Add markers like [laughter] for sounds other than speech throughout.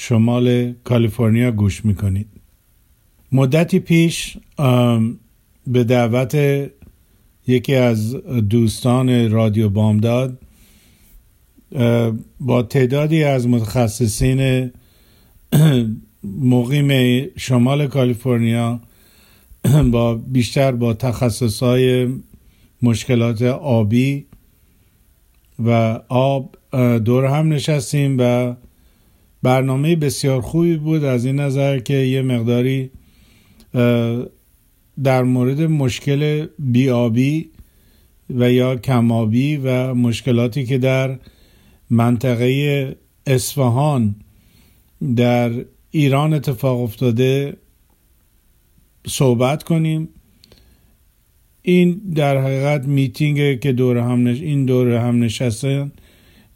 شمال کالیفرنیا گوش می‌کنید. مدتی پیش به دعوت یکی از دوستان رادیو بامداد با تعدادی از متخصصین [clears throat] مقیم شمال کالیفرنیا [clears throat] با بیشتر با تخصص های مشکلات آبی و آب دور هم نشستیم و برنامه بسیار خوبی بود. از این نظر که یه مقداری در مورد مشکل بیابی و یا کمابی و مشکلاتی که در منطقه اصفهان در ایران اتفاق افتاده صحبت کنیم. این در حقیقت میتینگ که دور هم نش... این دور هم نشستن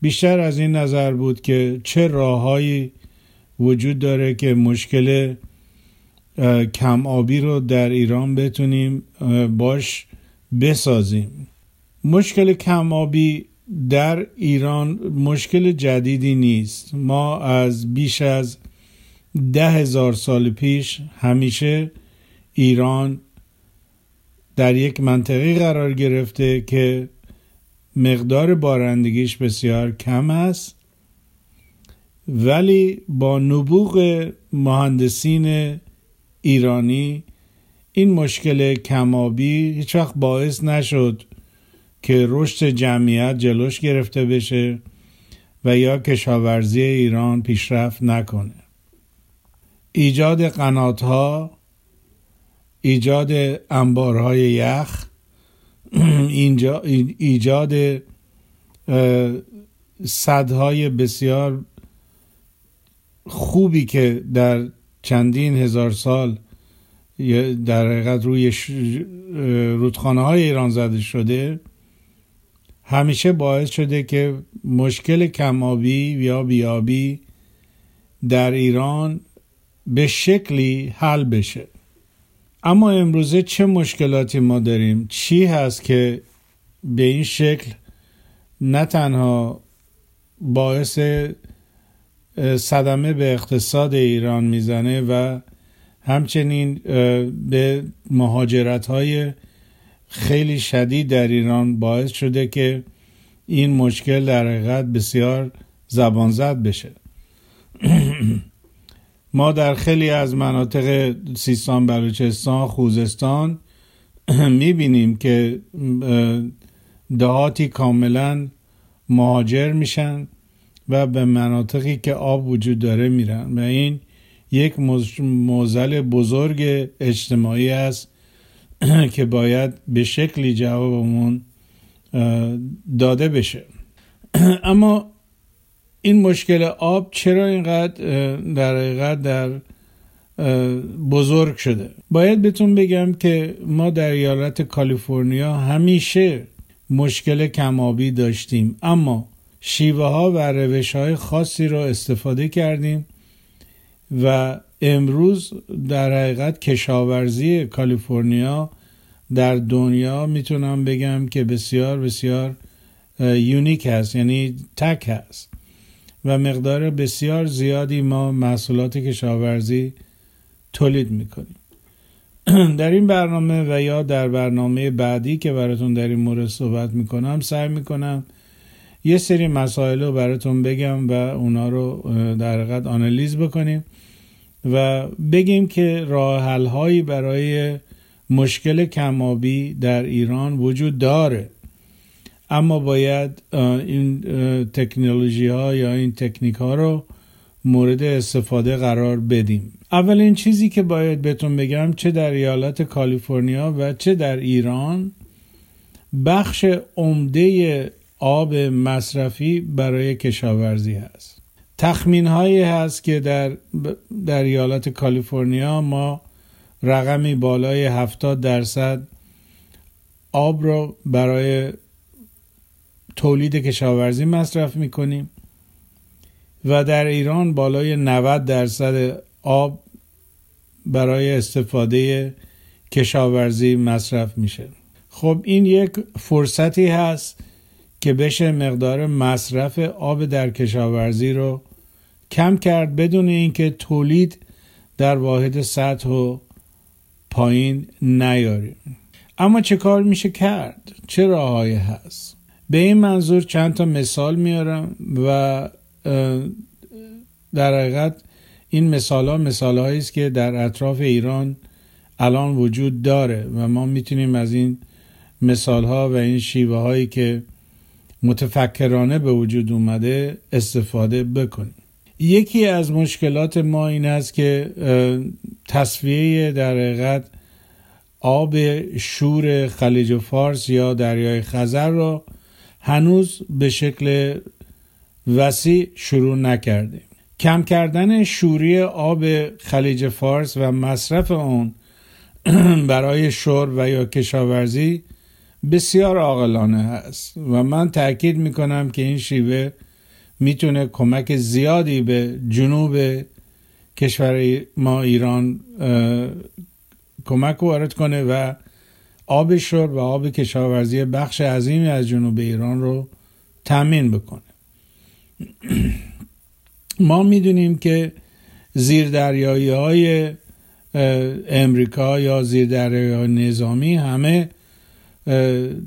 بیشتر از این نظر بود که چه راههایی وجود داره که مشکل کم آبی رو در ایران بتونیم باش بسازیم. مشکل کم آبی در ایران مشکل جدیدی نیست. ما از بیش از ده هزار سال پیش همیشه ایران در یک منطقه قرار گرفته که مقدار بارندگیش بسیار کم است ولی با نبوغ مهندسین ایرانی این مشکل کمابی هیچ وقت باعث نشد که رشد جمعیت جلوش گرفته بشه و یا کشاورزی ایران پیشرفت نکنه. ایجاد قناتها ایجاد انبارهای یخ [clears throat] اینجا ایجاد صدهای بسیار خوبی که در چندین هزار سال در حقیقت روی رودخانه های ایران زده شده همیشه باعث شده که مشکل کمابی یا بیابی در ایران به شکلی حل بشه. اما امروزه چه مشکلاتی ما داریم؟ چی هست که به این شکل نه تنها باعث صدمه به اقتصاد ایران می‌زنه و همچنین به مهاجرت های خیلی شدید در ایران باعث شده که این مشکل در حقیقت بسیار زبان زد بشه. [clears throat] ما در خیلی از مناطق سیستان بلوچستان خوزستان [clears throat] می‌بینیم که دهاتی کاملا مهاجر میشن و به مناطقی که آب وجود داره میرن و این یک موزل بزرگ اجتماعی است [clears throat] که باید به شکلی جوابمون داده بشه. [clears throat] اما این مشکل آب چرا اینقدر در حقیقت در بزرگ شده؟ باید بهتون بگم که ما در ایالت کالیفرنیا همیشه مشکل کمابی داشتیم اما شیوه ها و روش های خاصی را استفاده کردیم و امروز در حقیقت کشاورزی کالیفرنیا در دنیا می‌تونم بگم که بسیار بسیار یونیک هست یعنی تک هست. و مقدار بسیار زیادی ما محصولات کشاورزی تولید می‌کنیم. [clears throat] در این برنامه و یا در برنامه بعدی که براتون در این مورد صحبت می‌کنم سعی می‌کنم یه سری مسائل رو براتون بگم و اونا رو در حقیقت آنالیز بکنیم و بگیم که راه حل هایی برای مشکل کمابی در ایران وجود داره. اما باید این تکنولوژی ها یا این تکنیک ها رو مورد استفاده قرار بدیم. اولین چیزی که باید بهتون بگم چه در ایالت کالیفرنیا و چه در ایران بخش عمده آب مصرفی برای کشاورزی هست. تخمین هایی هست که در, در ایالت کالیفرنیا ما رقمی بالای 70 درصد آب رو برای تولید کشاورزی مصرف می‌کنیم و در ایران بالای 90 درصد آب برای استفاده کشاورزی مصرف میشه. خب این یک فرصتی هست که بشه مقدار مصرف آب در کشاورزی رو کم کرد بدون اینکه تولید در واحد سطح و پایین نیاریم. اما چه کار میشه کرد؟ چه راههایی هست؟ به این منظور چند تا مثال میارم و در حقیقت این مثال ها مثال است که در اطراف ایران الان وجود داره و ما می‌تونیم از این مثال ها و این شیوه هایی که متفکرانه به وجود اومده استفاده بکنیم. یکی از مشکلات ما این است که تصویه در حقیقت آب شور خلیج فارس یا دریای خزر را هنوز به شکل وسیع شروع نکردیم. کم کردن شوری آب خلیج فارس و مصرف آن [clears throat] برای شور و یا کشاورزی بسیار عاقلانه است و من تاکید می‌کنم که این شیوه می‌تونه کمک زیادی به جنوب کشور ما ایران کمک وارد کنه و آب شور و آب کشاورزی بخش عظیمی از جنوب ایران رو تامین بکنه. [clears throat] ما می‌دونیم که زیردریایی های امریکا یا زیردریایی نظامی همه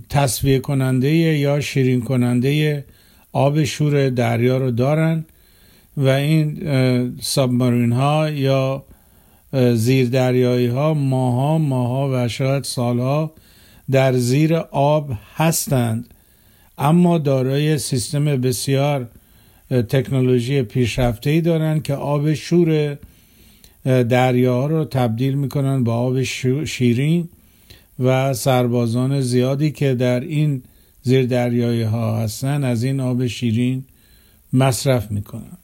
تصویه کننده یا شیرین کننده آب شور دریا رو دارن و این سابمارین ها یا زیر دریایی ها ماها ماها و شاید سالها در زیر آب هستند. اما دارای سیستم بسیار تکنولوژی پیشرفته ای دارند که آب شور دریا رو تبدیل می‌کنن به آب شیرین و سربازان زیادی که در این زیر دریایی ها هستن از این آب شیرین مصرف می‌کنن.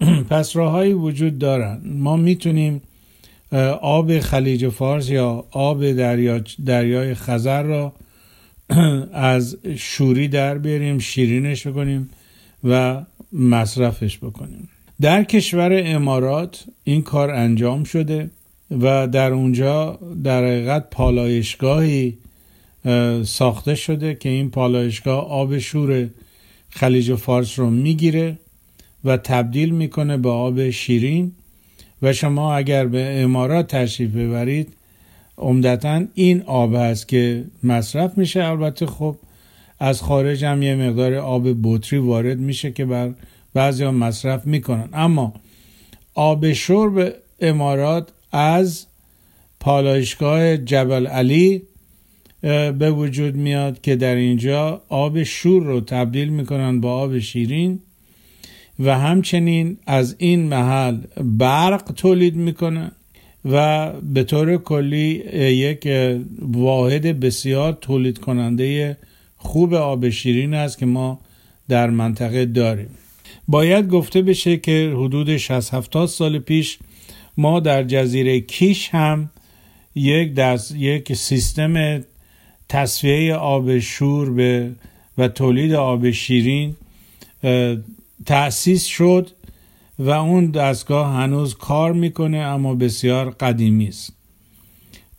[clears throat] پس راههایی وجود دارن ما می‌تونیم آب خلیج فارس یا آب دریا دریای خزر را [clears throat] از شوری در بیاریم شیرینش بکنیم و مصرفش بکنیم. در کشور امارات این کار انجام شده و در اونجا در حقیقت پالایشگاهی ساخته شده که این پالایشگاه آب شور خلیج فارس رو می‌گیره و تبدیل می‌کنه به آب شیرین. و شما اگر به امارات تشریف ببرید عمدتا این آب هست که مصرف میشه. البته خب از خارج هم یه مقدار آب بطری وارد میشه که بر بعضی ها مصرف می‌کنن. اما آب شرب امارات از پالایشگاه جبل علی به وجود میاد که در اینجا آب شور رو تبدیل می‌کنن با آب شیرین. و همچنین از این محل برق تولید می‌کنن و به طور کلی یک واحد بسیار تولید کننده خوب آب شیرین است که ما در منطقه داریم. باید گفته بشه که حدود 60 70 سال پیش ما در جزیره کیش هم یک دست، یک سیستم تصفیه آب شور به و تولید آب شیرین تأسیس شد و اون دستگاه هنوز کار می‌کنه اما بسیار قدیمی است.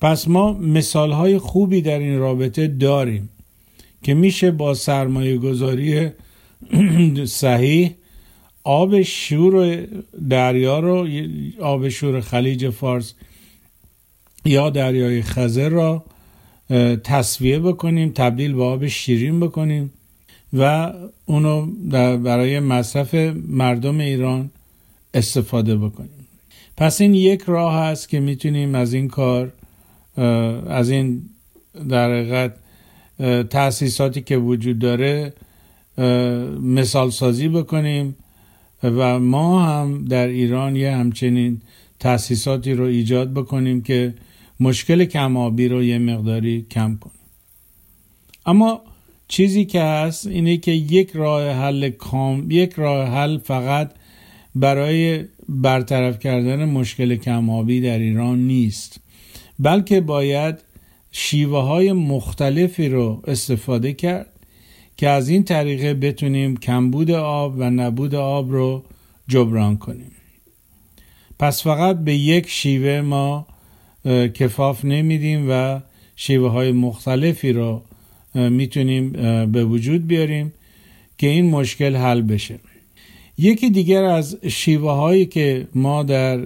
پس ما مثال های خوبی در این رابطه داریم که میشه با سرمایه گذاری [clears throat] صحیح آب شور دریا رو آب شور خلیج فارس یا دریای خزر را تصویه بکنیم تبدیل به آب شیرین بکنیم. و اونو برای مصرف مردم ایران استفاده بکنیم. پس این یک راه هست که می‌تونیم از این کار از این در حقیقت تأسیساتی که وجود داره مثال سازی بکنیم و ما هم در ایران یه همچنین تأسیساتی رو ایجاد بکنیم که مشکل کمابی رو یه مقداری کم کنیم. اما چیزی که هست اینه که یک راه حل کام یک راه حل فقط برای برطرف کردن مشکل کمابی در ایران نیست. بلکه باید شیوه های مختلفی رو استفاده کرد که از این طریقه بتونیم کمبود آب و نبود آب رو جبران کنیم. پس فقط به یک شیوه ما کفاف نمیدیم و شیوه های مختلفی رو می‌تونیم به وجود بیاریم که این مشکل حل بشه. یکی دیگر از شیوه هایی که ما در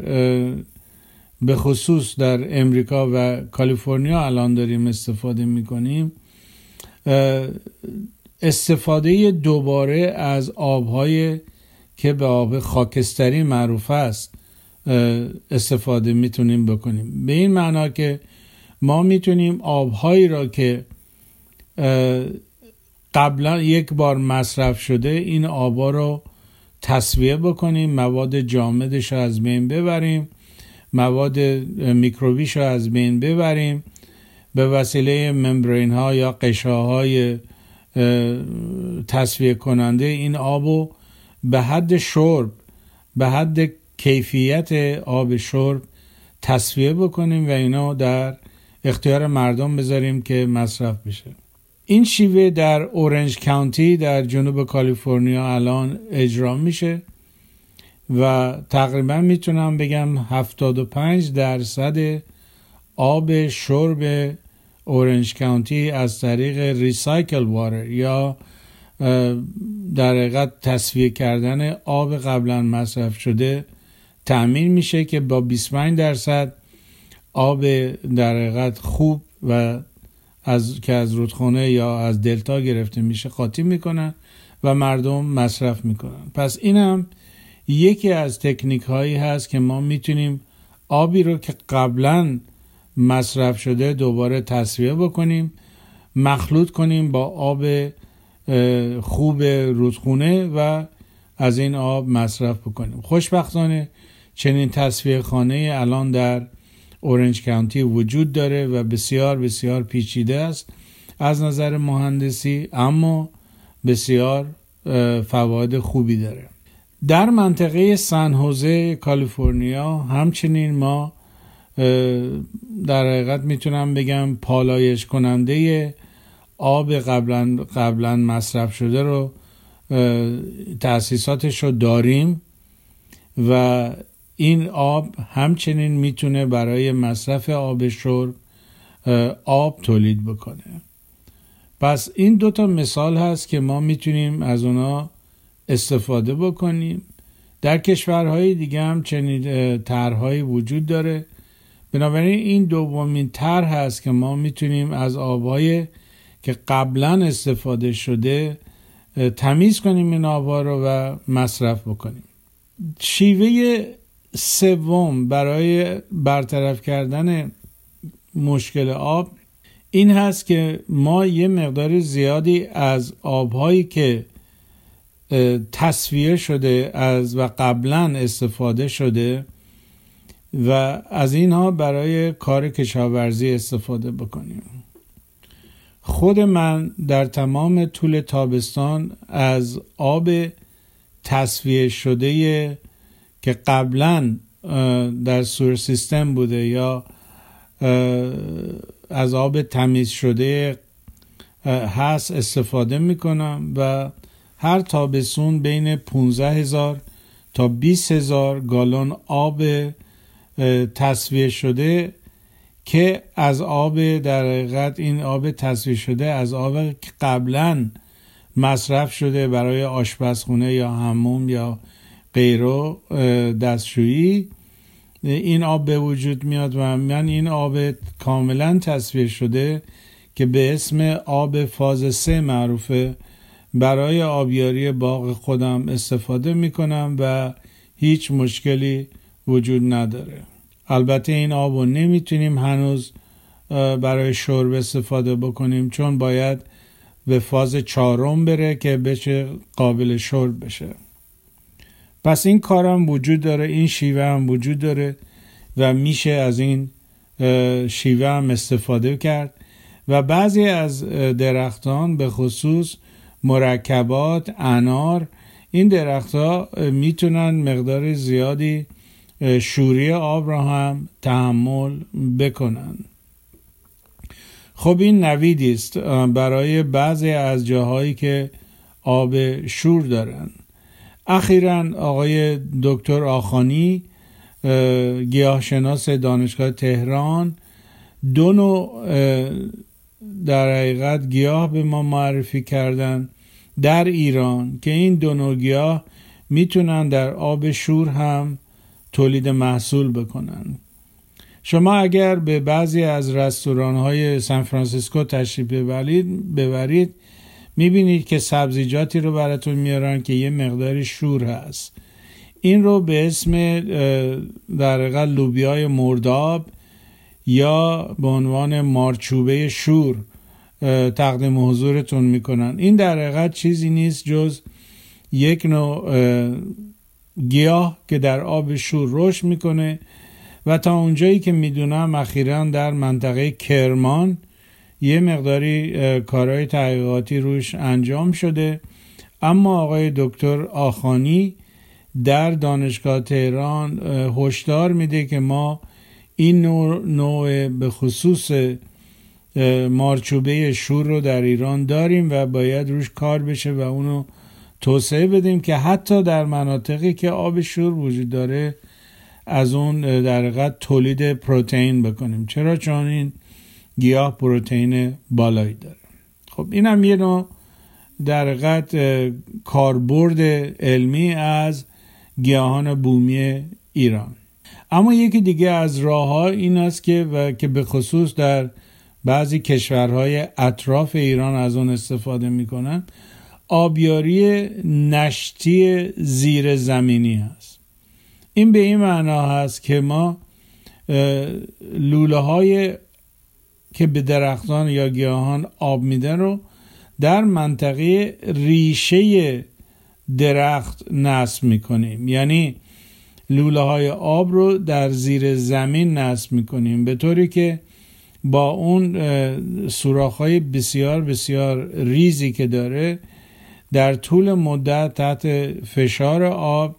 به خصوص در امریکا و کالیفرنیا الان داریم استفاده می‌کنیم استفاده دوباره از آبهای که به آب خاکستری معروف است استفاده می‌تونیم بکنیم. به این معنا که ما می‌تونیم آبهایی را که قبلا یک بار مصرف شده این آبا رو تصویه بکنیم مواد جامدش رو از بین ببریم مواد میکروبیش رو از بین ببریم به وسیله ممبرین ها یا قشاهای تصویه کننده این آب به حد شرب به حد کیفیت آب شرب تصویه بکنیم و اینا در اختیار مردم بذاریم که مصرف بشه. این شیوه در اورنج کانتی در جنوب کالیفرنیا الان اجرا میشه و تقریبا می‌تونم بگم 75 درصد آب شرب اورنج کانتی از طریق ریسایکل وارر یا در حقیقت تصفیه کردن آب قبلا مصرف شده تأمین میشه که با 25 درصد آب در حقیقت خوب و از که از رودخانه یا از دلتا گرفته میشه قاطی می‌کنن و مردم مصرف می‌کنن. پس اینم یکی از تکنیک هایی هست که ما می‌تونیم آبی رو که قبلا مصرف شده دوباره تصویه بکنیم مخلوط کنیم با آب خوب رودخونه و از این آب مصرف بکنیم. خوشبختانه چنین تصفیه خانه الان در اورنج کانتی وجود داره و بسیار بسیار پیچیده است. از نظر مهندسی اما بسیار فواید خوبی داره. در منطقه سن کالیفرنیا همچنین ما در حقیقت می‌تونم بگم پالایش کننده آب قبلا, قبلا مصرف شده رو تأسیساتش رو داریم و این آب همچنین می‌تونه برای مصرف آب شرب آب تولید بکنه. پس این دوتا مثال هست که ما می‌تونیم از اونا استفاده بکنیم. در کشورهای دیگه هم چنین طرحهایی وجود داره. بنابراین این دومین طرح هست که ما می‌تونیم از آبهای که قبلا استفاده شده تمیز کنیم این آبها رو و مصرف بکنیم. شیوه سوم برای برطرف کردن مشکل آب این هست که ما یه مقدار زیادی از آبهایی که تصویه شده از و قبلا استفاده شده و از اینها برای کار کشاورزی استفاده بکنیم. خود من در تمام طول تابستان از آب تصویه شده که قبلا در سور سیستم بوده یا از آب تمیز شده هست استفاده می‌کنم و هر تابستون بین 15 هزار تا 20 هزار گالون آب تصویه شده که از آب در حقیقت این آب تصویه شده از آب که قبلا مصرف شده برای آشپزخونه یا هموم یا غیرو دستشویی. این آب به وجود میاد و من این آب کاملا تصویر شده که به اسم آب فاز سه معروفه. برای آبیاری باغ خودم استفاده می‌کنم و هیچ مشکلی وجود نداره. البته این آب رو نمی‌تونیم هنوز برای شرب استفاده بکنیم چون باید به فاز چهارم بره که بشه قابل شرب بشه. پس این کارم وجود داره این شیوه هم وجود داره و میشه از این شیوه هم استفاده کرد و بعضی از درختان به خصوص مرکبات انار این درختها می‌تونن مقدار زیادی شوری آب را هم تحمل بکنن. خب این نویدی است برای بعضی از جاهایی که آب شور دارن. اخیرا آقای دکتر آخانی گیاهشناس دانشگاه تهران دو نوع در حقیقت گیاه به ما معرفی کردن در ایران که این دو نوع گیاه می‌تونن در آب شور هم تولید محصول بکنن. شما اگر به بعضی از رستوران های سان فرانسیسکو تشریف ببرید ببرید می‌بینید که سبزیجاتی رو براتون میارن که یه مقداری شور هست. این رو به اسم در حقیقت لوبیای مرداب یا به عنوان مارچوبه شور تقدیم حضورتون می‌کنن. این در حقیقت چیزی نیست جز یک نوع گیاه که در آب شور رشد می‌کنه و تا اونجایی که می‌دونم اخیرا در منطقه کرمان یه مقداری کارهای تحقیقاتی روش انجام شده. اما آقای دکتر آخانی در دانشگاه تهران هشدار میده که ما این نوع, نوع به خصوص مارچوبه شور رو در ایران داریم و باید روش کار بشه و اونو توسعه بدیم که حتی در مناطقی که آب شور وجود داره از اون در تولید پروتئین بکنیم. چرا چون این گیاه پروتئین بالایی داره. خب این هم یه نوع در کاربرد علمی از گیاهان بومی ایران. اما یکی دیگه از راه ها این است که و که به خصوص در بعضی کشورهای اطراف ایران از اون استفاده می‌کنن آبیاری نشتی زیر زمینی هست. این به این معنا هست که ما لوله های که به درختان یا گیاهان آب میده رو در منطقه ریشه درخت نصب می‌کنیم. یعنی لوله های آب رو در زیر زمین نصب می‌کنیم. به طوری که با اون سوراخ های بسیار بسیار ریزی که داره در طول مدت تحت فشار آب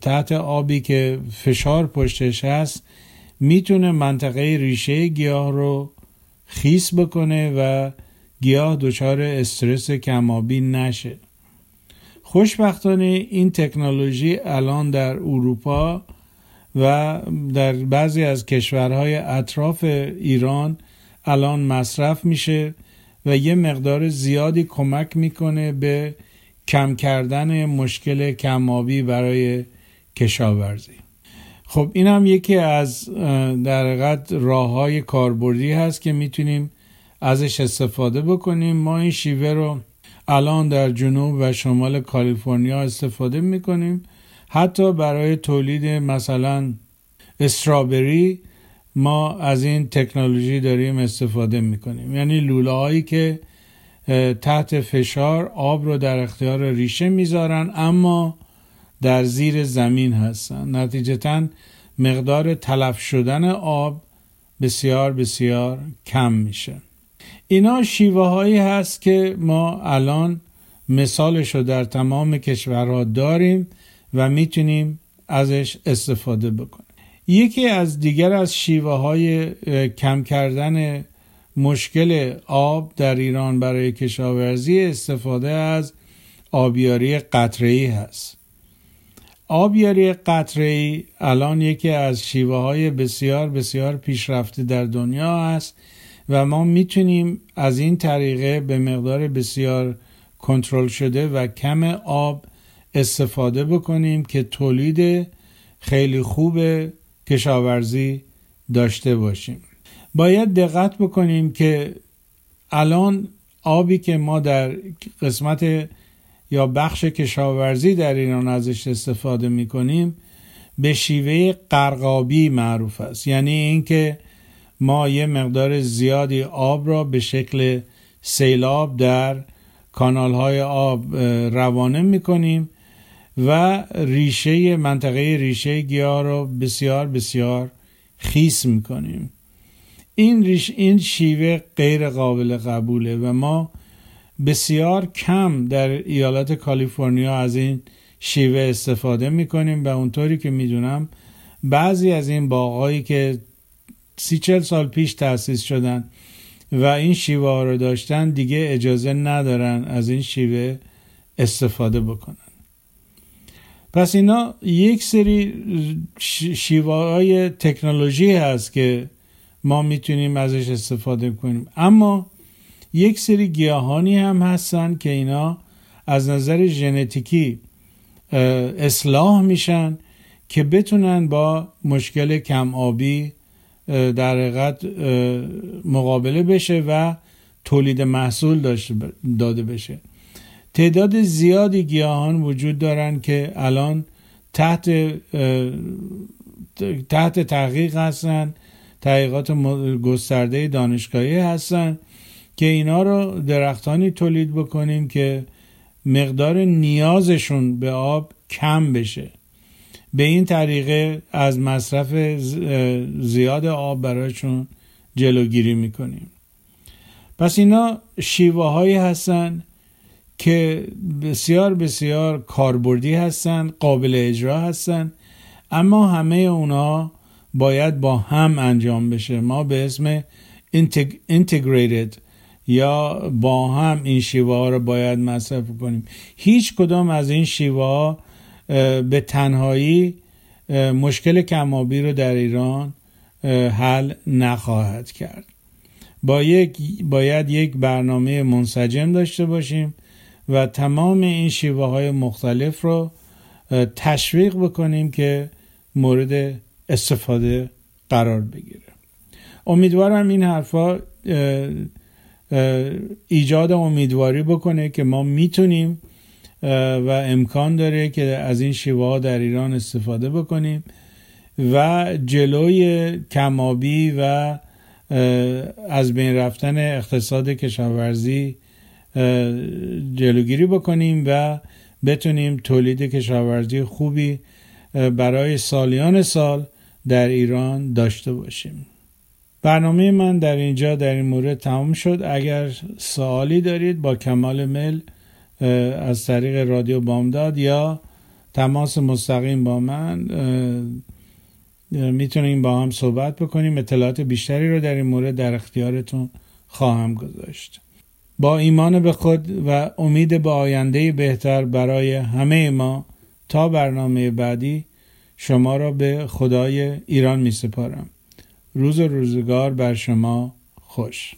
تحت آبی که فشار پشتش هست می‌تونه منطقه ریشه گیاه رو خیس بکنه و گیاه دچار استرس کمابی نشه. خوشبختانه این تکنولوژی الان در اروپا و در بعضی از کشورهای اطراف ایران الان مصرف میشه و یه مقدار زیادی کمک می‌کنه به کم کردن مشکل کمابی برای کشاورزی. خب این هم یکی از در حقیقت راه های کاربردی هست که می‌تونیم ازش استفاده بکنیم. ما این شیوه رو الان در جنوب و شمال کالیفرنیا استفاده می‌کنیم. حتی برای تولید مثلا استرابری ما از این تکنولوژی داریم استفاده می‌کنیم. یعنی لوله هایی که تحت فشار آب رو در اختیار ریشه می‌ذارن اما در زیر زمین هستن. نتیجتا مقدار تلف شدن آب بسیار بسیار کم میشه. اینا شیوه هایی هست که ما الان مثالش رو در تمام کشورها داریم و می‌تونیم ازش استفاده بکنیم. یکی از دیگر از شیوه های کم کردن مشکل آب در ایران برای کشاورزی استفاده از آبیاری قطره‌ای هست. آبیاری قطره‌ای. الان یکی از شیوه های بسیار بسیار پیشرفته در دنیا است و ما می‌تونیم از این طریقه به مقدار بسیار کنترل شده و کم آب استفاده بکنیم که تولید خیلی خوب کشاورزی داشته باشیم. باید دقت بکنیم که الان آبی که ما در قسمت یا بخش کشاورزی در ایران ازش استفاده می‌کنیم به شیوه قرقابی معروف است. یعنی اینکه ما یه مقدار زیادی آب را به شکل سیلاب در کانال های آب روانه می‌کنیم و ریشه منطقه ریشه گیاه رو بسیار بسیار خیس می‌کنیم. این ریش این شیوه غیر قابل قبوله و ما بسیار کم در ایالت کالیفرنیا از این شیوه استفاده می‌کنیم و اونطوری که می‌دونم بعضی از این باغهایی که سی چل سال پیش تأسیس شدن و این شیوه ها رو داشتن دیگه اجازه ندارن از این شیوه استفاده بکنن. پس اینا یک سری شیوه های تکنولوژی هست که ما می‌تونیم ازش استفاده کنیم. اما یک سری گیاهانی هم هستن که اینا از نظر ژنتیکی اصلاح میشن که بتونن با مشکل کم آبی در حقیقت مقابله بشه و تولید محصول داده بشه. تعداد زیادی گیاهان وجود دارن که الان تحت تحت تحقیق هستن تحقیقات گسترده دانشگاهی هستن. که اینا رو درختانی تولید بکنیم که مقدار نیازشون به آب کم بشه. به این طریقه از مصرف زیاد آب برایشون جلوگیری می‌کنیم. پس اینا شیوه هایی هستن که بسیار بسیار کاربردی هستن قابل اجرا هستن اما همه اونا باید با هم انجام بشه. ما به اسم integrated یا با هم این شیوه ها رو باید مصرف کنیم. هیچ کدام از این شیوه ها به تنهایی مشکل کمابی رو در ایران حل نخواهد کرد. با یک باید یک برنامه منسجم داشته باشیم و تمام این شیوه های مختلف رو تشویق بکنیم که مورد استفاده قرار بگیره. امیدوارم این حرفا ایجاد امیدواری بکنه که ما می‌تونیم و امکان داره که از این شیوه ها در ایران استفاده بکنیم و جلوی کمابی و از بین رفتن اقتصاد کشاورزی جلوگیری بکنیم و بتونیم تولید کشاورزی خوبی برای سالیان سال در ایران داشته باشیم. برنامه من در اینجا در این مورد تمام شد. اگر سوالی دارید با کمال مل از طریق رادیو بامداد یا تماس مستقیم با من می‌تونیم با هم صحبت بکنیم. اطلاعات بیشتری رو در این مورد در اختیارتون خواهم گذاشت. با ایمان به خود و امید به آینده بهتر برای همه ما تا برنامه بعدی شما را به خدای ایران می سپارم روز روزگار بر شما خوش.